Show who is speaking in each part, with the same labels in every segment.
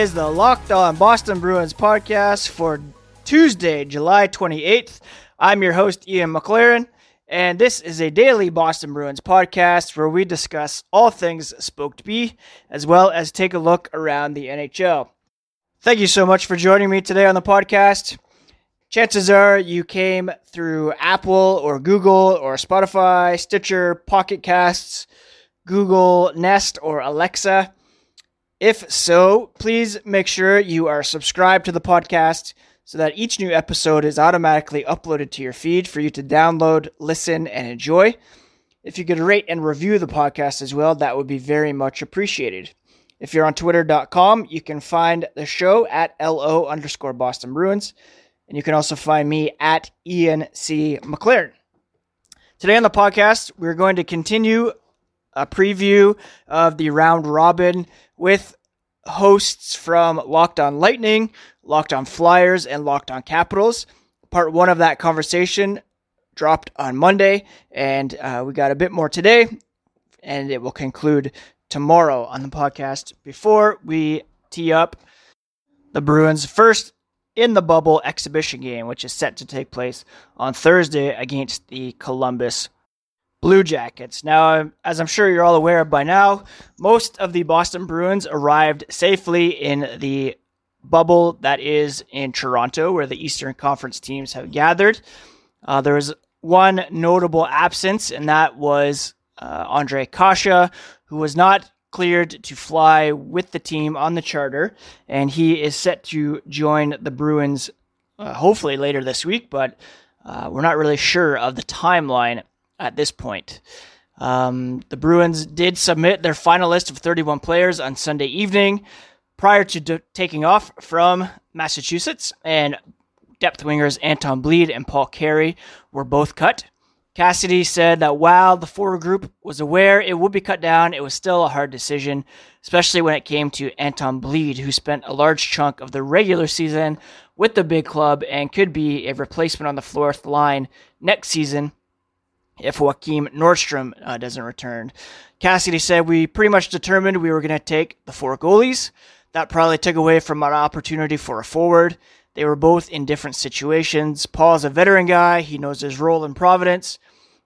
Speaker 1: Is the Locked On Boston Bruins podcast for Tuesday, July 28th. I'm your host, Ian McLaren, and this is a daily Boston Bruins podcast where we discuss all things Spoked B, as well as take a look around the NHL. Thank you so much for joining me today on the podcast. Chances are you came through Apple or Google or Spotify, Stitcher, Pocket Casts, Google Nest, or Alexa. If so, please make sure you are subscribed to the podcast so that each new episode is automatically uploaded to your feed for you to download, listen, and enjoy. If you could rate and review the podcast as well, that would be very much appreciated. If you're on twitter.com, you can find the show at LO underscore Boston Bruins. And you can also find me at Ian C. McLaren. Today on the podcast, we're going to continue a preview of the round robin with hosts from Locked On Lightning, Locked On Flyers, and Locked On Capitals. Part one of that conversation dropped on Monday, and uh, we got a bit more today, and it will conclude tomorrow on the podcast before we tee up the Bruins' first in the bubble exhibition game, which is set to take place on Thursday against the Columbus Blue Jackets. Now, as I'm sure you're all aware by now, most of the Boston Bruins arrived safely in the bubble that is in Toronto, where the Eastern Conference teams have gathered. Uh, there was one notable absence, and that was uh, Ondrej Kase, who was not cleared to fly with the team on the charter, and he is set to join the Bruins uh, hopefully later this week, but uh, we're not really sure of the timeline at this point. Um, the Bruins did submit their final list of 31 players on Sunday evening prior to d- taking off from Massachusetts, and depth wingers Anton Blidh and Paul Carey were both cut. Cassidy said that while the forward group was aware it would be cut down, it was still a hard decision, especially when it came to Anton Blidh, who spent a large chunk of the regular season with the big club and could be a replacement on the fourth line next season if Joakim Nordstrom uh, doesn't return. Cassidy said we pretty much determined we were going to take the four goalies. That probably took away from our opportunity for a forward. They were both in different situations. Paul's a veteran guy, he knows his role in Providence.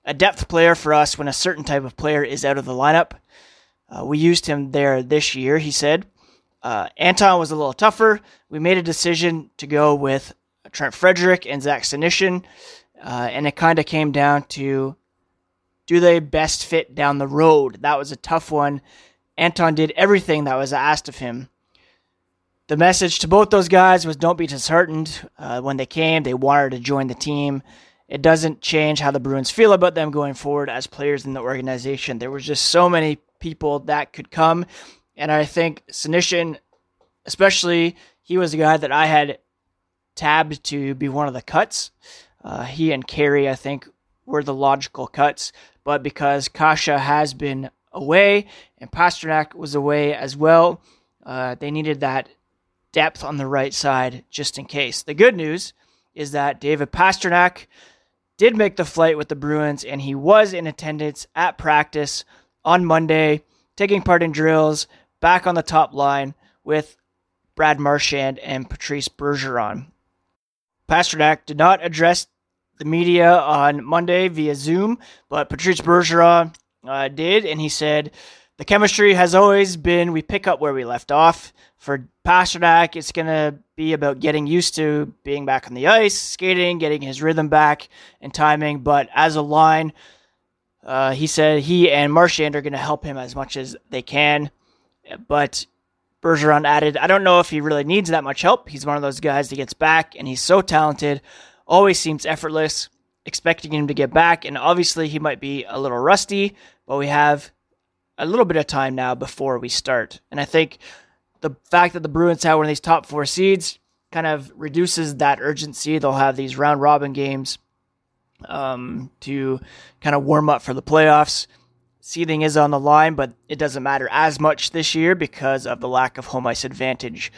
Speaker 1: A depth player for us when a certain type of player is out of the lineup. Uh, we used him there this year, he said. Uh, Anton was a little tougher. We made a decision to go with Trent Frederic and Zach Senyshyn, uh, and it kind of came down to do they best fit down the road? That was a tough one. Anton did everything that was asked of him. The message to both those guys was don't be disheartened. Uh, when they came, they wanted to join the team. It doesn't change how the Bruins feel about them going forward as players in the organization. There were just so many people that could come. And I think Senyshyn, especially, he was a guy that I had tabbed to be one of the cuts. Uh, he and Carey, I think, were the logical cuts but because Kase has been away and Pastrnak was away as well, uh, they needed that depth on the right side just in case. The good news is that David Pastrnak did make the flight with the Bruins and he was in attendance at practice on Monday, taking part in drills back on the top line with Brad Marchand and Patrice Bergeron. Pastrnak did not address the media on Monday via Zoom, but Patrice Bergeron uh, did, and he said the chemistry has always been we pick up where we left off. For Pastrnak, it's going to be about getting used to being back on the ice, skating, getting his rhythm back and timing. But as a line, uh, he said he and Marchand are going to help him as much as they can. But Bergeron added, I don't know if he really needs that much help. He's one of those guys that gets back, and he's so talented always seems effortless, expecting him to get back. And obviously, he might be a little rusty, but we have a little bit of time now before we start. And I think the fact that the Bruins have one of these top four seeds kind of reduces that urgency. They'll have these round robin games um, to kind of warm up for the playoffs. Seeding is on the line, but it doesn't matter as much this year because of the lack of home ice advantage.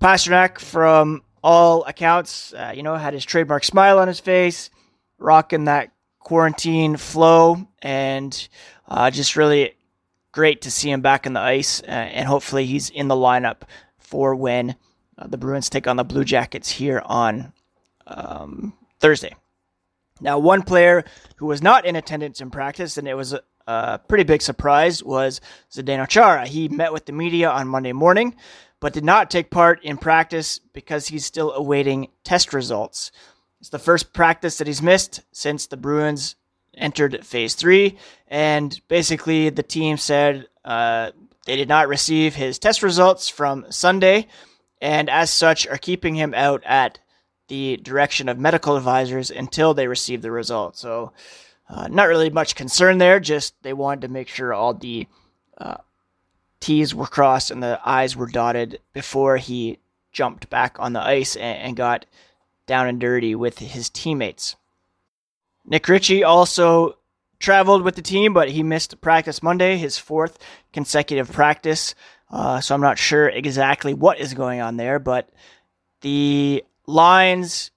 Speaker 1: Pastrnak from all accounts, uh, you know, had his trademark smile on his face, rocking that quarantine flow, and uh, just really great to see him back in the ice. Uh, and hopefully, he's in the lineup for when uh, the Bruins take on the Blue Jackets here on um, Thursday. Now, one player who was not in attendance in practice, and it was a, a pretty big surprise, was Zdeno Chara. He met with the media on Monday morning, but did not take part in practice because he's still awaiting test results. It's the first practice that he's missed since the Bruins entered phase three, and basically the team said uh, they did not receive his test results from Sunday, and as such are keeping him out at the direction of medical advisors until they receive the results. So, uh, not really much concern there. Just they wanted to make sure all the uh, T's were crossed and the I's were dotted before he jumped back on the ice and, and got down and dirty with his teammates. Nick Ritchie also traveled with the team, but he missed practice Monday, his fourth consecutive practice. Uh, so I'm not sure exactly what is going on there, but the lines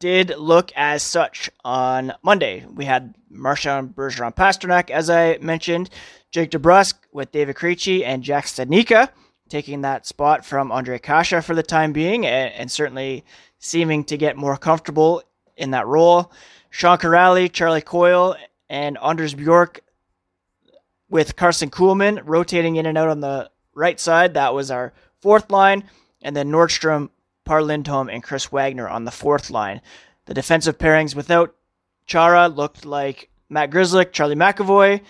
Speaker 1: did look as such on Monday. We had Marchand Bergeron Pastrnak, as I mentioned, Jake DeBrusk with David Krejci and Jack Studnicka taking that spot from Ondrej Kase for the time being, and, and certainly seeming to get more comfortable in that role. Sean Kuraly, Charlie Coyle, and Anders Bjork with Carson Kuhlman rotating in and out on the right side. That was our fourth line. And then Nordstrom, Par Lindholm, and Chris Wagner on the fourth line. The defensive pairings without Chara looked like Matt Grzelcyk, Charlie McAvoy,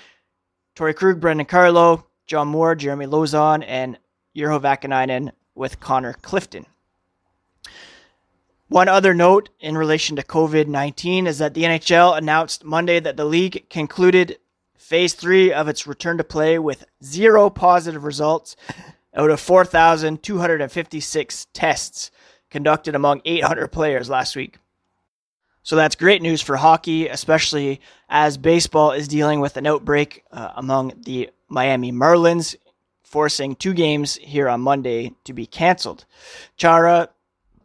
Speaker 1: Torey Krug, Brandon Carlo, John Moore, Jeremy Lauzon, and Urho Vaakanainen with Connor Clifton. One other note in relation to COVID 19 is that the NHL announced Monday that the league concluded phase three of its return to play with zero positive results out of 4,256 tests conducted among 800 players last week. So that's great news for hockey, especially as baseball is dealing with an outbreak uh, among the Miami Marlins, forcing two games here on Monday to be canceled. Chara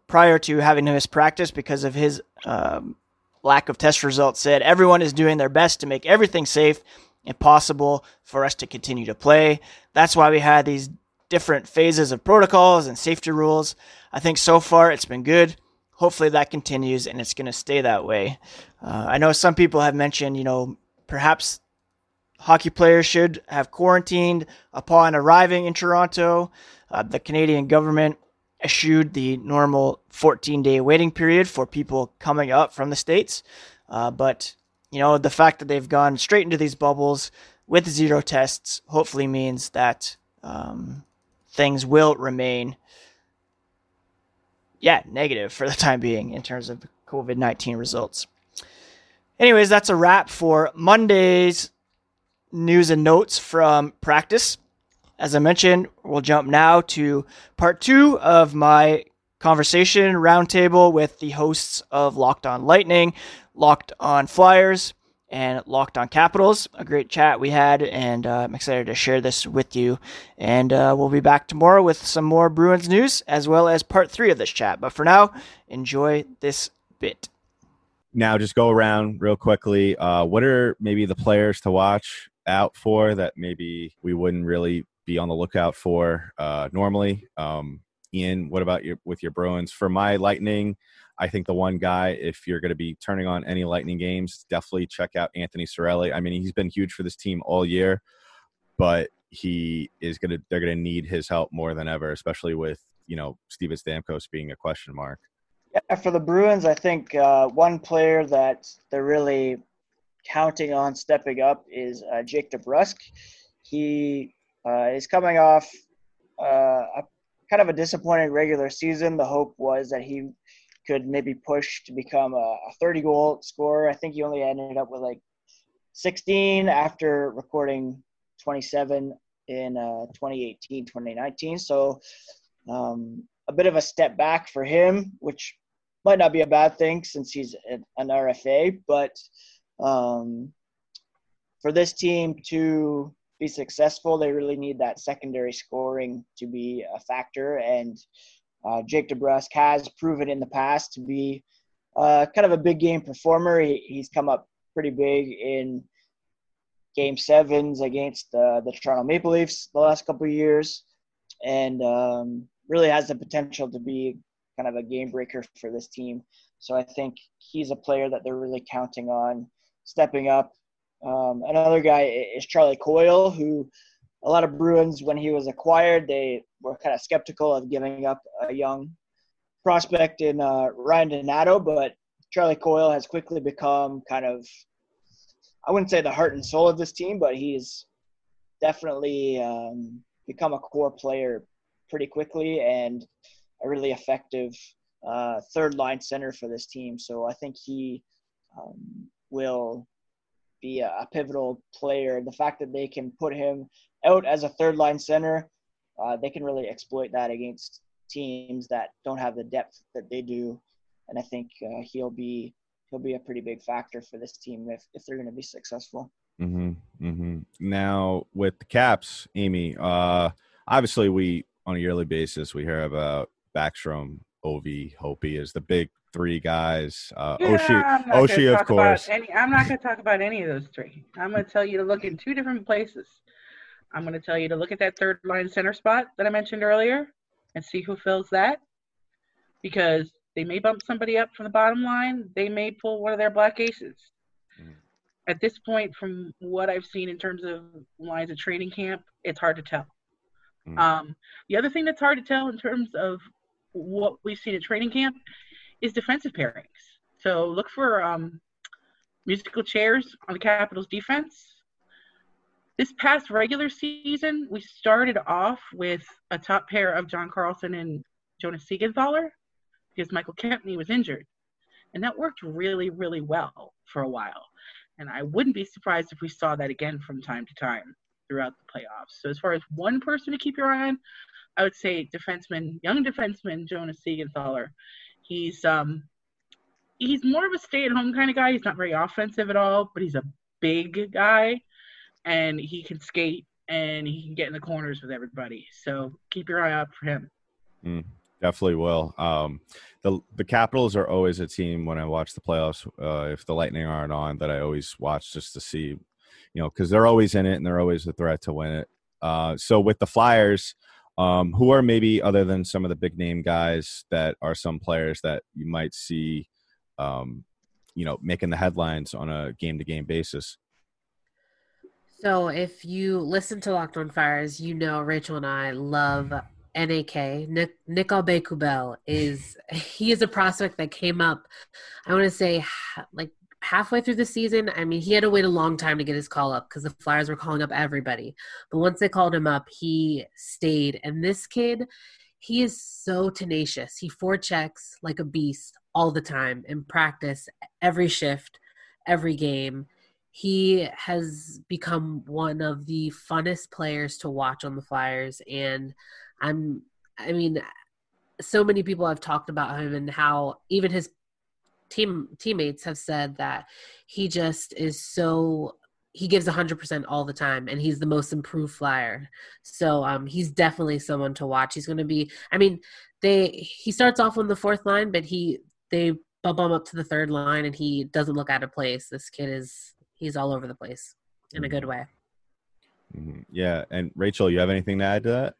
Speaker 1: prior to having to miss practice because of his um, lack of test results, said everyone is doing their best to make everything safe and possible for us to continue to play. That's why we had these different phases of protocols and safety rules. I think so far it's been good. Hopefully that continues and it's going to stay that way. Uh, I know some people have mentioned, you know, perhaps hockey players should have quarantined upon arriving in Toronto. Uh, the Canadian government issued the normal 14 day waiting period for people coming up from the States. Uh, but, you know, the fact that they've gone straight into these bubbles with zero tests hopefully means that um, things will remain, yeah, negative for the time being in terms of COVID 19 results. Anyways, that's a wrap for Monday's news and notes from practice. As I mentioned, we'll jump now to part two of my conversation roundtable with the hosts of Locked On Lightning, Locked On Flyers, and Locked On Capitals. A great chat we had, and uh, I'm excited to share this with you. And uh, we'll be back tomorrow with some more Bruins news, as well as part three of this chat. But for now, enjoy this bit.
Speaker 2: Now, just go around real quickly. Uh, what are maybe the players to watch out for that maybe we wouldn't really be on the lookout for uh, normally. Um, Ian, what about your with your Bruins? For my Lightning, I think the one guy, if you're going to be turning on any Lightning games, definitely check out Anthony Cirelli. I mean, he's been huge for this team all year, but he is going to they're going to need his help more than ever, especially with you know Steven Stamkos being a question mark.
Speaker 1: Yeah, for the Bruins, I think uh, one player that they're really counting on stepping up is uh, Jake DeBrusk. He uh, he's coming off uh, a kind of a disappointing regular season. The hope was that he could maybe push to become a, 30 goal scorer. I think he only ended up with like 16 after recording 27 in uh, 2018, 2019. So um, a bit of a step back for him, which might not be a bad thing since he's an RFA. But um, for this team to be successful, they really need that secondary scoring to be a factor. And uh, Jake DeBrusk has proven in the past to be uh, kind of a big game performer. He, he's come up pretty big in game sevens against uh, the Toronto Maple Leafs the last couple years. And um, really has the potential to be kind of a game breaker for this team. So I think he's a player that they're really counting on stepping up. Um, another guy is Charlie Coyle, who a lot of Bruins, when he was acquired, they were kind of skeptical of giving up a young prospect in uh, Ryan Donato, but Charlie Coyle has quickly become kind of, I wouldn't say the heart and soul of this team, but he's definitely um, become a core player pretty quickly and a really effective uh, third line center for this team. So I think he um, will be a, a, pivotal player. The fact that they can put him out as a third line center, uh, they can really exploit that against teams that don't have the depth that they do. And I think uh, he'll be he'll be a pretty big factor for this team if, if they're going to be successful.
Speaker 2: Mm-hmm, mm-hmm. Now with the Caps, Amy, uh, obviously we on a yearly basis we hear about Backstrom, Ovi, Hopi as the big three guys. Uh, yeah, Oshie of course.
Speaker 3: Any, I'm not going to talk about any of those three. I'm going to tell you to look in two different places. I'm going to tell you to look at that third line center spot that I mentioned earlier and see who fills that because they may bump somebody up from the bottom line. They may pull one of their black aces. Mm. At this point, from what I've seen in terms of lines of training camp, it's hard to tell. Mm. Um, the other thing that's hard to tell in terms of what we've seen at training camp is defensive pairings. So look for um, musical chairs on the Capitals defense. This past regular season, we started off with a top pair of John Carlson and Jonas Siegenthaler because Michael Kempny was injured. And that worked really, really well for a while. And I wouldn't be surprised if we saw that again from time to time throughout the playoffs. So as far as one person to keep your eye on, I would say defenseman, young defenseman Jonas Siegenthaler. He's um he's more of a stay-at-home kind of guy. He's not very offensive at all, but he's a big guy and he can skate and he can get in the corners with everybody. So keep your eye out for him.
Speaker 2: Mm, definitely will. Um, the the Capitals are always a team when I watch the playoffs. Uh, if the Lightning aren't on, that I always watch just to see, you know, because they're always in it and they're always a threat to win it. Uh, so with the Flyers, um, who are maybe other than some of the big name guys that are some players that you might see, um, you know, making the headlines on a game to game basis?
Speaker 4: So if you listen to Locked On Flyers, you know Rachel and I love NAK. Nick Nick Aube-Kubel is he is a prospect that came up. I want to say like halfway through the season. I mean, he had to wait a long time to get his call up because the Flyers were calling up everybody. But once they called him up, he stayed. And this kid, he is so tenacious. He forechecks like a beast all the time in practice, every shift, every game he has become one of the funnest players to watch on the Flyers and I'm I mean so many people have talked about him and how even his team teammates have said that he just is so he gives 100% all the time and he's the most improved flyer so um, he's definitely someone to watch he's going to be i mean they he starts off on the fourth line but he they bump him up to the third line and he doesn't look out of place this kid is he's all over the place in a good mm-hmm. way.
Speaker 2: Mm-hmm. Yeah, and Rachel, you have anything to add to that?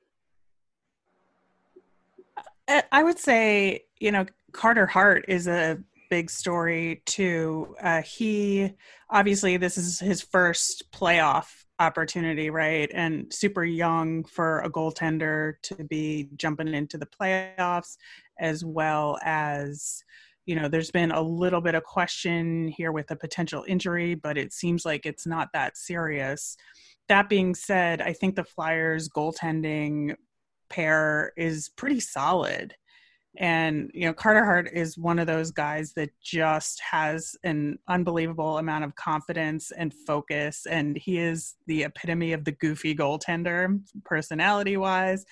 Speaker 5: I would say, you know, Carter Hart is a big story too. Uh, he obviously this is his first playoff opportunity, right? And super young for a goaltender to be jumping into the playoffs, as well as you know, there's been a little bit of question here with a potential injury, but it seems like it's not that serious. That being said, I think the Flyers goaltending pair is pretty solid. And, you know, Carter Hart is one of those guys that just has an unbelievable amount of confidence and focus. And he is the epitome of the goofy goaltender, personality wise.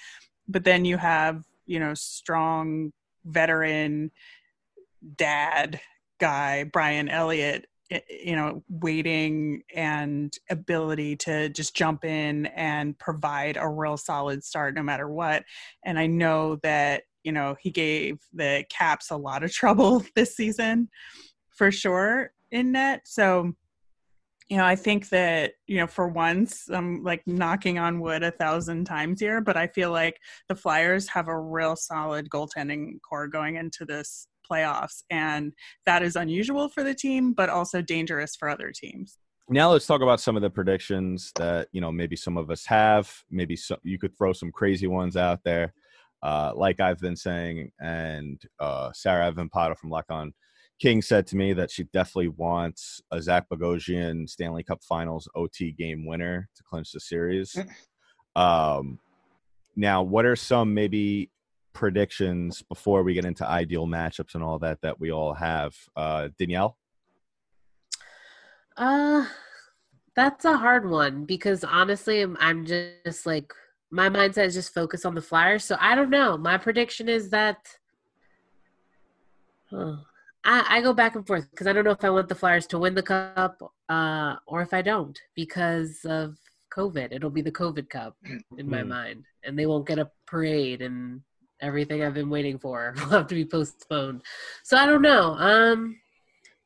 Speaker 5: But then you have, you know, strong veteran dad guy, Brian Elliott, you know, waiting and ability to just jump in and provide a real solid start no matter what. And I know that, you know, he gave the Caps a lot of trouble this season for sure in net. So, you know, I think that, you know, for once, I'm like knocking on wood a thousand times here, but I feel like the Flyers have a real solid goaltending core going into this playoffs. And that is unusual for the team, but also dangerous for other teams.
Speaker 2: Now let's talk about some of the predictions that, you know, maybe some of us have. Maybe so, you could throw some crazy ones out there. Uh, like I've been saying, and uh, Sarah Evan Potter from Lock On King said to me that she definitely wants a Zach Bogosian Stanley Cup Finals OT game winner to clinch the series.
Speaker 1: Mm.
Speaker 2: um, now, what are some maybe predictions before we get into ideal matchups and all that that we all have? Uh, Danielle?
Speaker 4: Uh, that's a hard one because honestly, I'm, I'm just like my mindset is just focused on the Flyers. So I don't know. My prediction is that. Huh. I, I go back and forth because I don't know if I want the Flyers to win the cup uh, or if I don't because of COVID. It'll be the COVID Cup in my
Speaker 2: Hmm.
Speaker 4: mind, and they won't get a parade and everything I've been waiting for will have to be postponed. So I don't know. Um,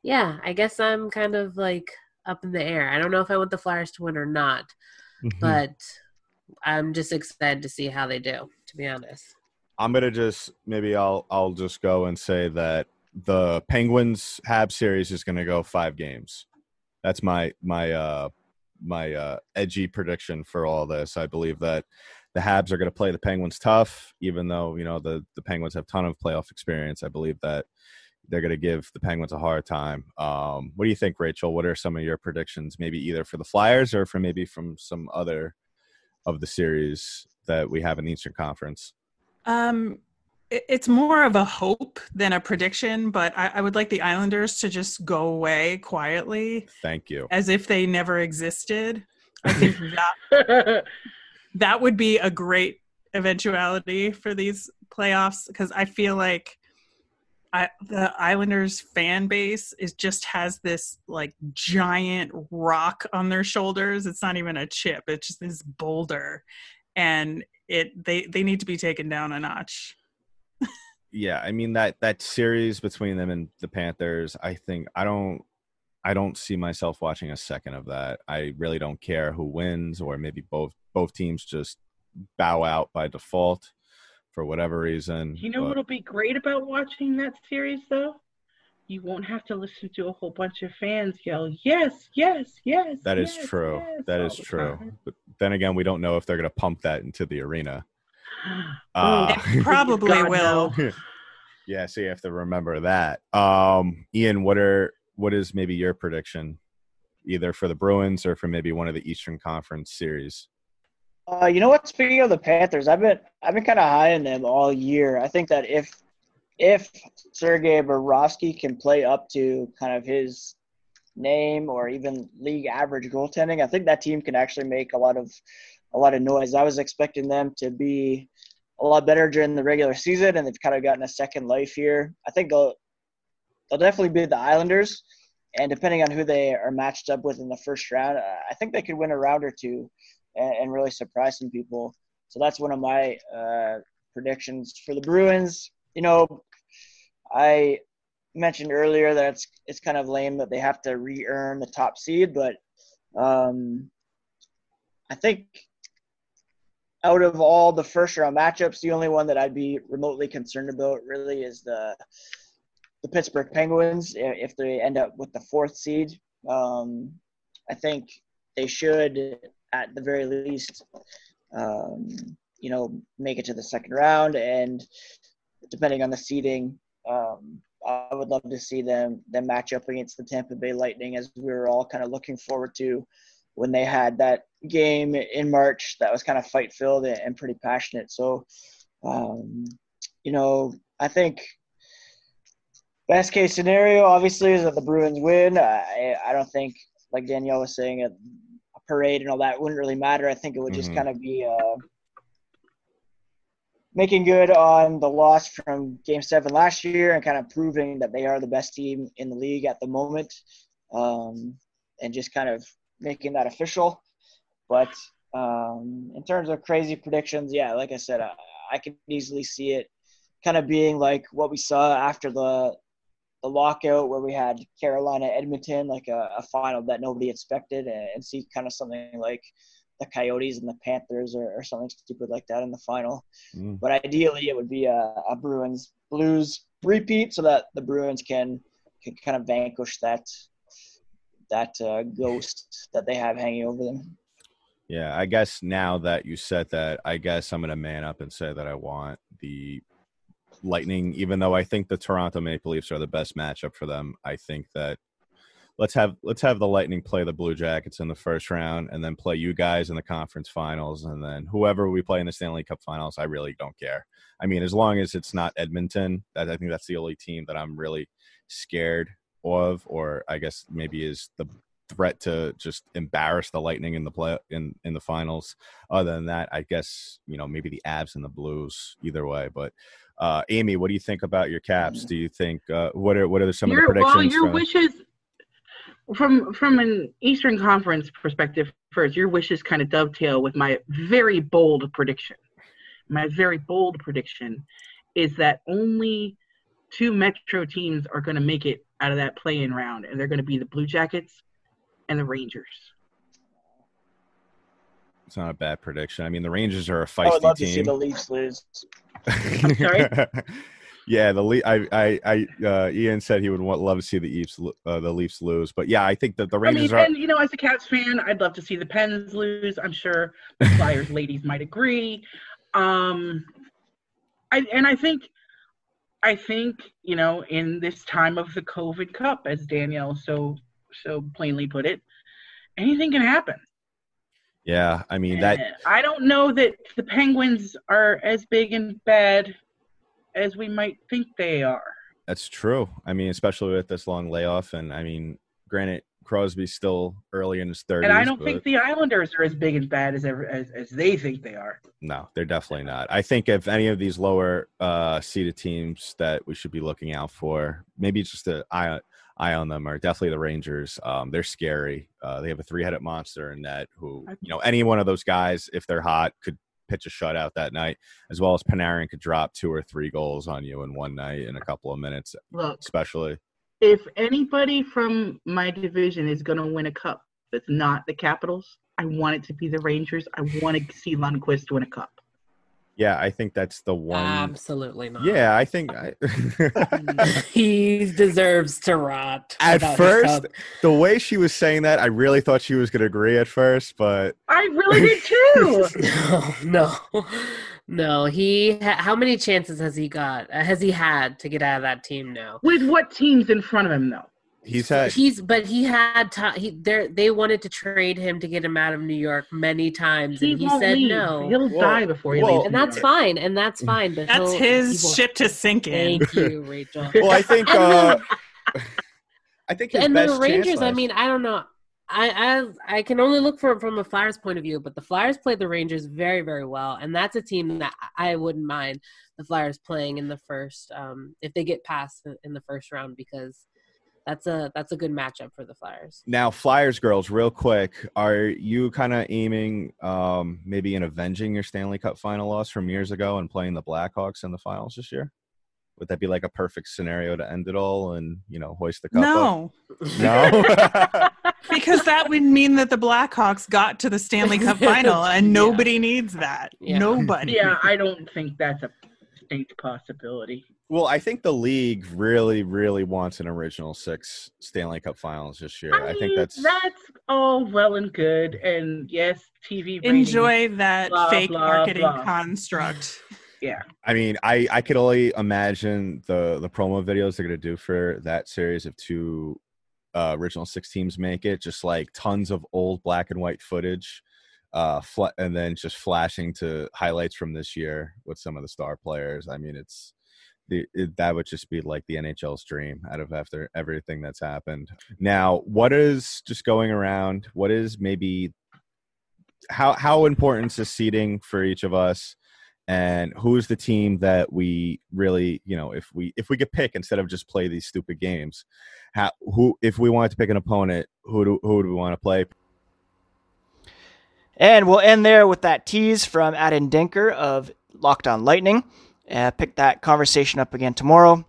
Speaker 4: yeah, I guess I'm kind of like up in the air. I don't know if I want the Flyers to win or not,
Speaker 2: Mm-hmm.
Speaker 4: but I'm just excited to see how they do. To be honest.
Speaker 2: I'm gonna just maybe I'll I'll just go and say that the Penguins Hab series is gonna go five games. That's my my uh my uh edgy prediction for all this. I believe that the Habs are gonna play the Penguins tough, even though you know the the Penguins have ton of playoff experience. I believe that they're gonna give the Penguins a hard time. Um, what do you think, Rachel? What are some of your predictions? Maybe either for the Flyers or for maybe from some other of the series that we have in the Eastern Conference.
Speaker 5: Um, it's more of a hope than a prediction, but I, I would like the Islanders to just go away quietly
Speaker 2: Thank you.
Speaker 5: as if they never existed. I think that that would be a great eventuality for these playoffs because I feel like I, the Islanders fan base is just has this like giant rock on their shoulders. It's not even a chip; it's just this boulder, and it they they need to be taken down a notch.
Speaker 2: Yeah, I mean that that series between them and the Panthers, I think I don't I don't see myself watching a second of that. I really don't care who wins or maybe both both teams just bow out by default for whatever reason.
Speaker 3: You know
Speaker 2: but-
Speaker 3: what'll be great about watching that series though? You won't have to listen to a whole bunch of fans yell, "Yes, yes, yes."
Speaker 2: That is
Speaker 3: yes,
Speaker 2: true.
Speaker 3: yes,"
Speaker 2: That
Speaker 3: all
Speaker 2: is
Speaker 3: the
Speaker 2: true.
Speaker 3: time.
Speaker 2: But then again, we don't know if they're going to pump that into the arena. Uh,
Speaker 5: It probably will.
Speaker 2: yeah, so you have to remember that. Um, Ian, what are what is maybe your prediction, either for the Bruins or for maybe one of the Eastern Conference series?
Speaker 1: Uh, you know what? Speaking of the Panthers, I've been I've been kind of high on them all year. I think that if if Sergei Bobrovsky can play up to kind of his name or even league average goaltending, I think that team can actually make a lot of a lot of noise. I was expecting them to be a lot better during the regular season, and they've kind of gotten a second life here. I think they'll they'll definitely be the Islanders, and depending on who they are matched up with in the first round, I think they could win a round or two and, and really surprise some people. So that's one of my uh, predictions for the Bruins. You know, I mentioned earlier that it's it's kind of lame that they have to re-earn the top seed, but um, I think out of all the first round matchups, the only one that I'd be remotely concerned about really is the the Pittsburgh Penguins if they end up with the fourth seed. Um, I think they should, at the very least, um, you know, make it to the second round. And depending on the seeding, um, I would love to see them them match up against the Tampa Bay Lightning, as we were all kind of looking forward to when they had that game in March that was kind of fight filled and pretty passionate. So, um, you know, I think best case scenario obviously is that the Bruins win. I I don't think like Danielle was saying parade and all that wouldn't really matter. I think it would just
Speaker 2: Mhm.
Speaker 1: kind of be uh, making good on the loss from Game Seven last year and kind of proving that they are the best team in the league at the moment, um, and just kind of making that official. But um, in terms of crazy predictions, yeah, like I said, I, I could easily see it kind of being like what we saw after the the lockout where we had Carolina Edmonton, like a, a final that nobody expected, and, and, see kind of something like the Coyotes and the Panthers or, or something stupid like that in the final. Mm. But ideally, it would be a, a, Bruins Blues repeat so that the Bruins can can kind of vanquish that that uh, ghost that they have hanging over them.
Speaker 2: Yeah, I guess now that you said that, I guess I'm going to man up and say that I want the Lightning, even though I think the Toronto Maple Leafs are the best matchup for them. I think that let's have let's have the Lightning play the Blue Jackets in the first round, and then play you guys in the conference finals, and then whoever we play in the Stanley Cup finals. I really don't care. I mean, as long as it's not Edmonton, that I think that's the only team that I'm really scared of, or I guess maybe is the threat to just embarrass the Lightning in the play in in the finals. Other than that, I guess you know maybe the Abs and the Blues. Either way, but uh, Amy, what do you think about your Caps? Do you think uh, what are what are some your, of the predictions?
Speaker 3: Well, your from- wishes from from an Eastern Conference perspective, first, your wishes kind of dovetail with my very bold prediction. My very bold prediction is that only two Metro teams are going to make it out of that play-in round, and they're going to be the Blue Jackets and the Rangers.
Speaker 2: It's not a bad prediction. I mean, the Rangers are a feisty team.
Speaker 1: I would love
Speaker 2: team.
Speaker 1: to see the Leafs lose.
Speaker 3: sorry.
Speaker 2: yeah, the Le- I I I uh, Ian said he would want love to see the Leafs uh, the Leafs lose, but yeah, I think that the Rangers
Speaker 3: I mean,
Speaker 2: are.
Speaker 3: And you know, as a Caps fan, I'd love to see the Pens lose. I'm sure the Flyers ladies might agree. Um, I and I think I think you know in this time of the COVID Cup, as Danielle so so plainly put it, anything can happen.
Speaker 2: Yeah, I mean that.
Speaker 3: I don't know that the Penguins are as big and bad as we might think they are.
Speaker 2: That's true. I mean, especially with this long layoff, and I mean, granted, Crosby's still early in his thirties.
Speaker 3: And I don't but... think the Islanders are as big and bad as ever as, as they think they are.
Speaker 2: No, they're definitely not. I think if any of these lower uh, seeded teams that we should be looking out for, maybe just an eye eye on them are definitely the Rangers. Um, they're scary. Uh, they have a three-headed monster in net. Who you know, any one of those guys, if they're hot, could pitch a shutout that night, as well as Panarin could drop two or three goals on you in one night in a couple of minutes, Look, especially.
Speaker 3: If anybody from my division is going to win a cup that's not the Capitals, I want it to be the Rangers. I want to see Lundqvist win a cup.
Speaker 2: Yeah, I think that's the one.
Speaker 4: Absolutely not.
Speaker 2: Yeah, I think I...
Speaker 4: he deserves to rot.
Speaker 2: At first, the way she was saying that, I really thought she was going to agree at first, but
Speaker 3: I really did too.
Speaker 4: no, no, no. He. How many chances has he got? Has he had to get out of that team now?
Speaker 3: With what teams in front of him, though?
Speaker 2: He's had
Speaker 4: he's but he had time. He they they wanted to trade him to get him out of New York many times,
Speaker 3: he
Speaker 4: and he said
Speaker 3: leave.
Speaker 4: no.
Speaker 3: He'll Whoa. die before he Whoa. leaves,
Speaker 4: and that's fine, and that's fine. But
Speaker 5: that's his ship to sink
Speaker 4: in. Thank you, Rachel.
Speaker 2: well, I think uh, I think
Speaker 4: and the Rangers. I mean, I don't know. I, I I can only look for it from a Flyers point of view, but the Flyers played the Rangers very very well, and that's a team that I wouldn't mind the Flyers playing in the first um, if they get past in the first round because that's a that's a good matchup for the Flyers.
Speaker 2: Now, Flyers girls, real quick, are you kind of aiming um, maybe in avenging your Stanley Cup final loss from years ago and playing the Blackhawks in the finals this year? Would that be like a perfect scenario to end it all and you know hoist the cup?
Speaker 5: No,
Speaker 2: up? no,
Speaker 5: because that would mean that the Blackhawks got to the Stanley Cup final, and nobody yeah. needs that. Yeah. Nobody.
Speaker 3: Yeah, I don't think that's a distinct possibility.
Speaker 2: Well, I think the league really, really wants an original six Stanley Cup Finals this year. I, I think that's
Speaker 3: that's all well and good, and yes, TV.
Speaker 5: Ratings, Enjoy that blah, fake blah, marketing blah. construct.
Speaker 3: Yeah.
Speaker 2: I mean, I I could only imagine the the promo videos they're gonna do for that series if two uh, original six teams make it. Just like tons of old black and white footage uh fl- and then just flashing to highlights from this year with some of the star players i mean it's the, it, that would just be like the NHL's dream out of after everything that's happened. Now, what is just going around? What is maybe how how important is seeding for each of us? And who's the team that we really, you know, if we if we could pick instead of just play these stupid games, how who if we wanted to pick an opponent, who do who do we want to play?
Speaker 1: And we'll end there with that tease from Adam Denker of Locked On Lightning. Uh, pick that conversation up again tomorrow.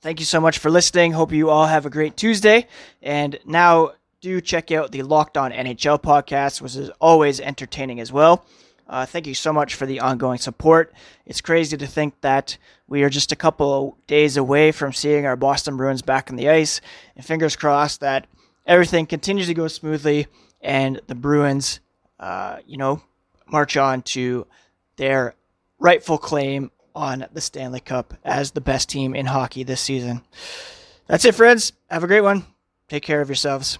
Speaker 1: thank you so much for listening. Hope you all have a great Tuesday. And now do check out the Locked On NHL podcast, which is always entertaining as well. Uh, thank you so much for the ongoing support. It's crazy to think that we are just a couple of days away from seeing our Boston Bruins back on the ice. And fingers crossed that everything continues to go smoothly and the Bruins, uh, you know, march on to their rightful claim on the Stanley Cup as the best team in hockey this season. That's it, friends. Have a great one. Take care of yourselves.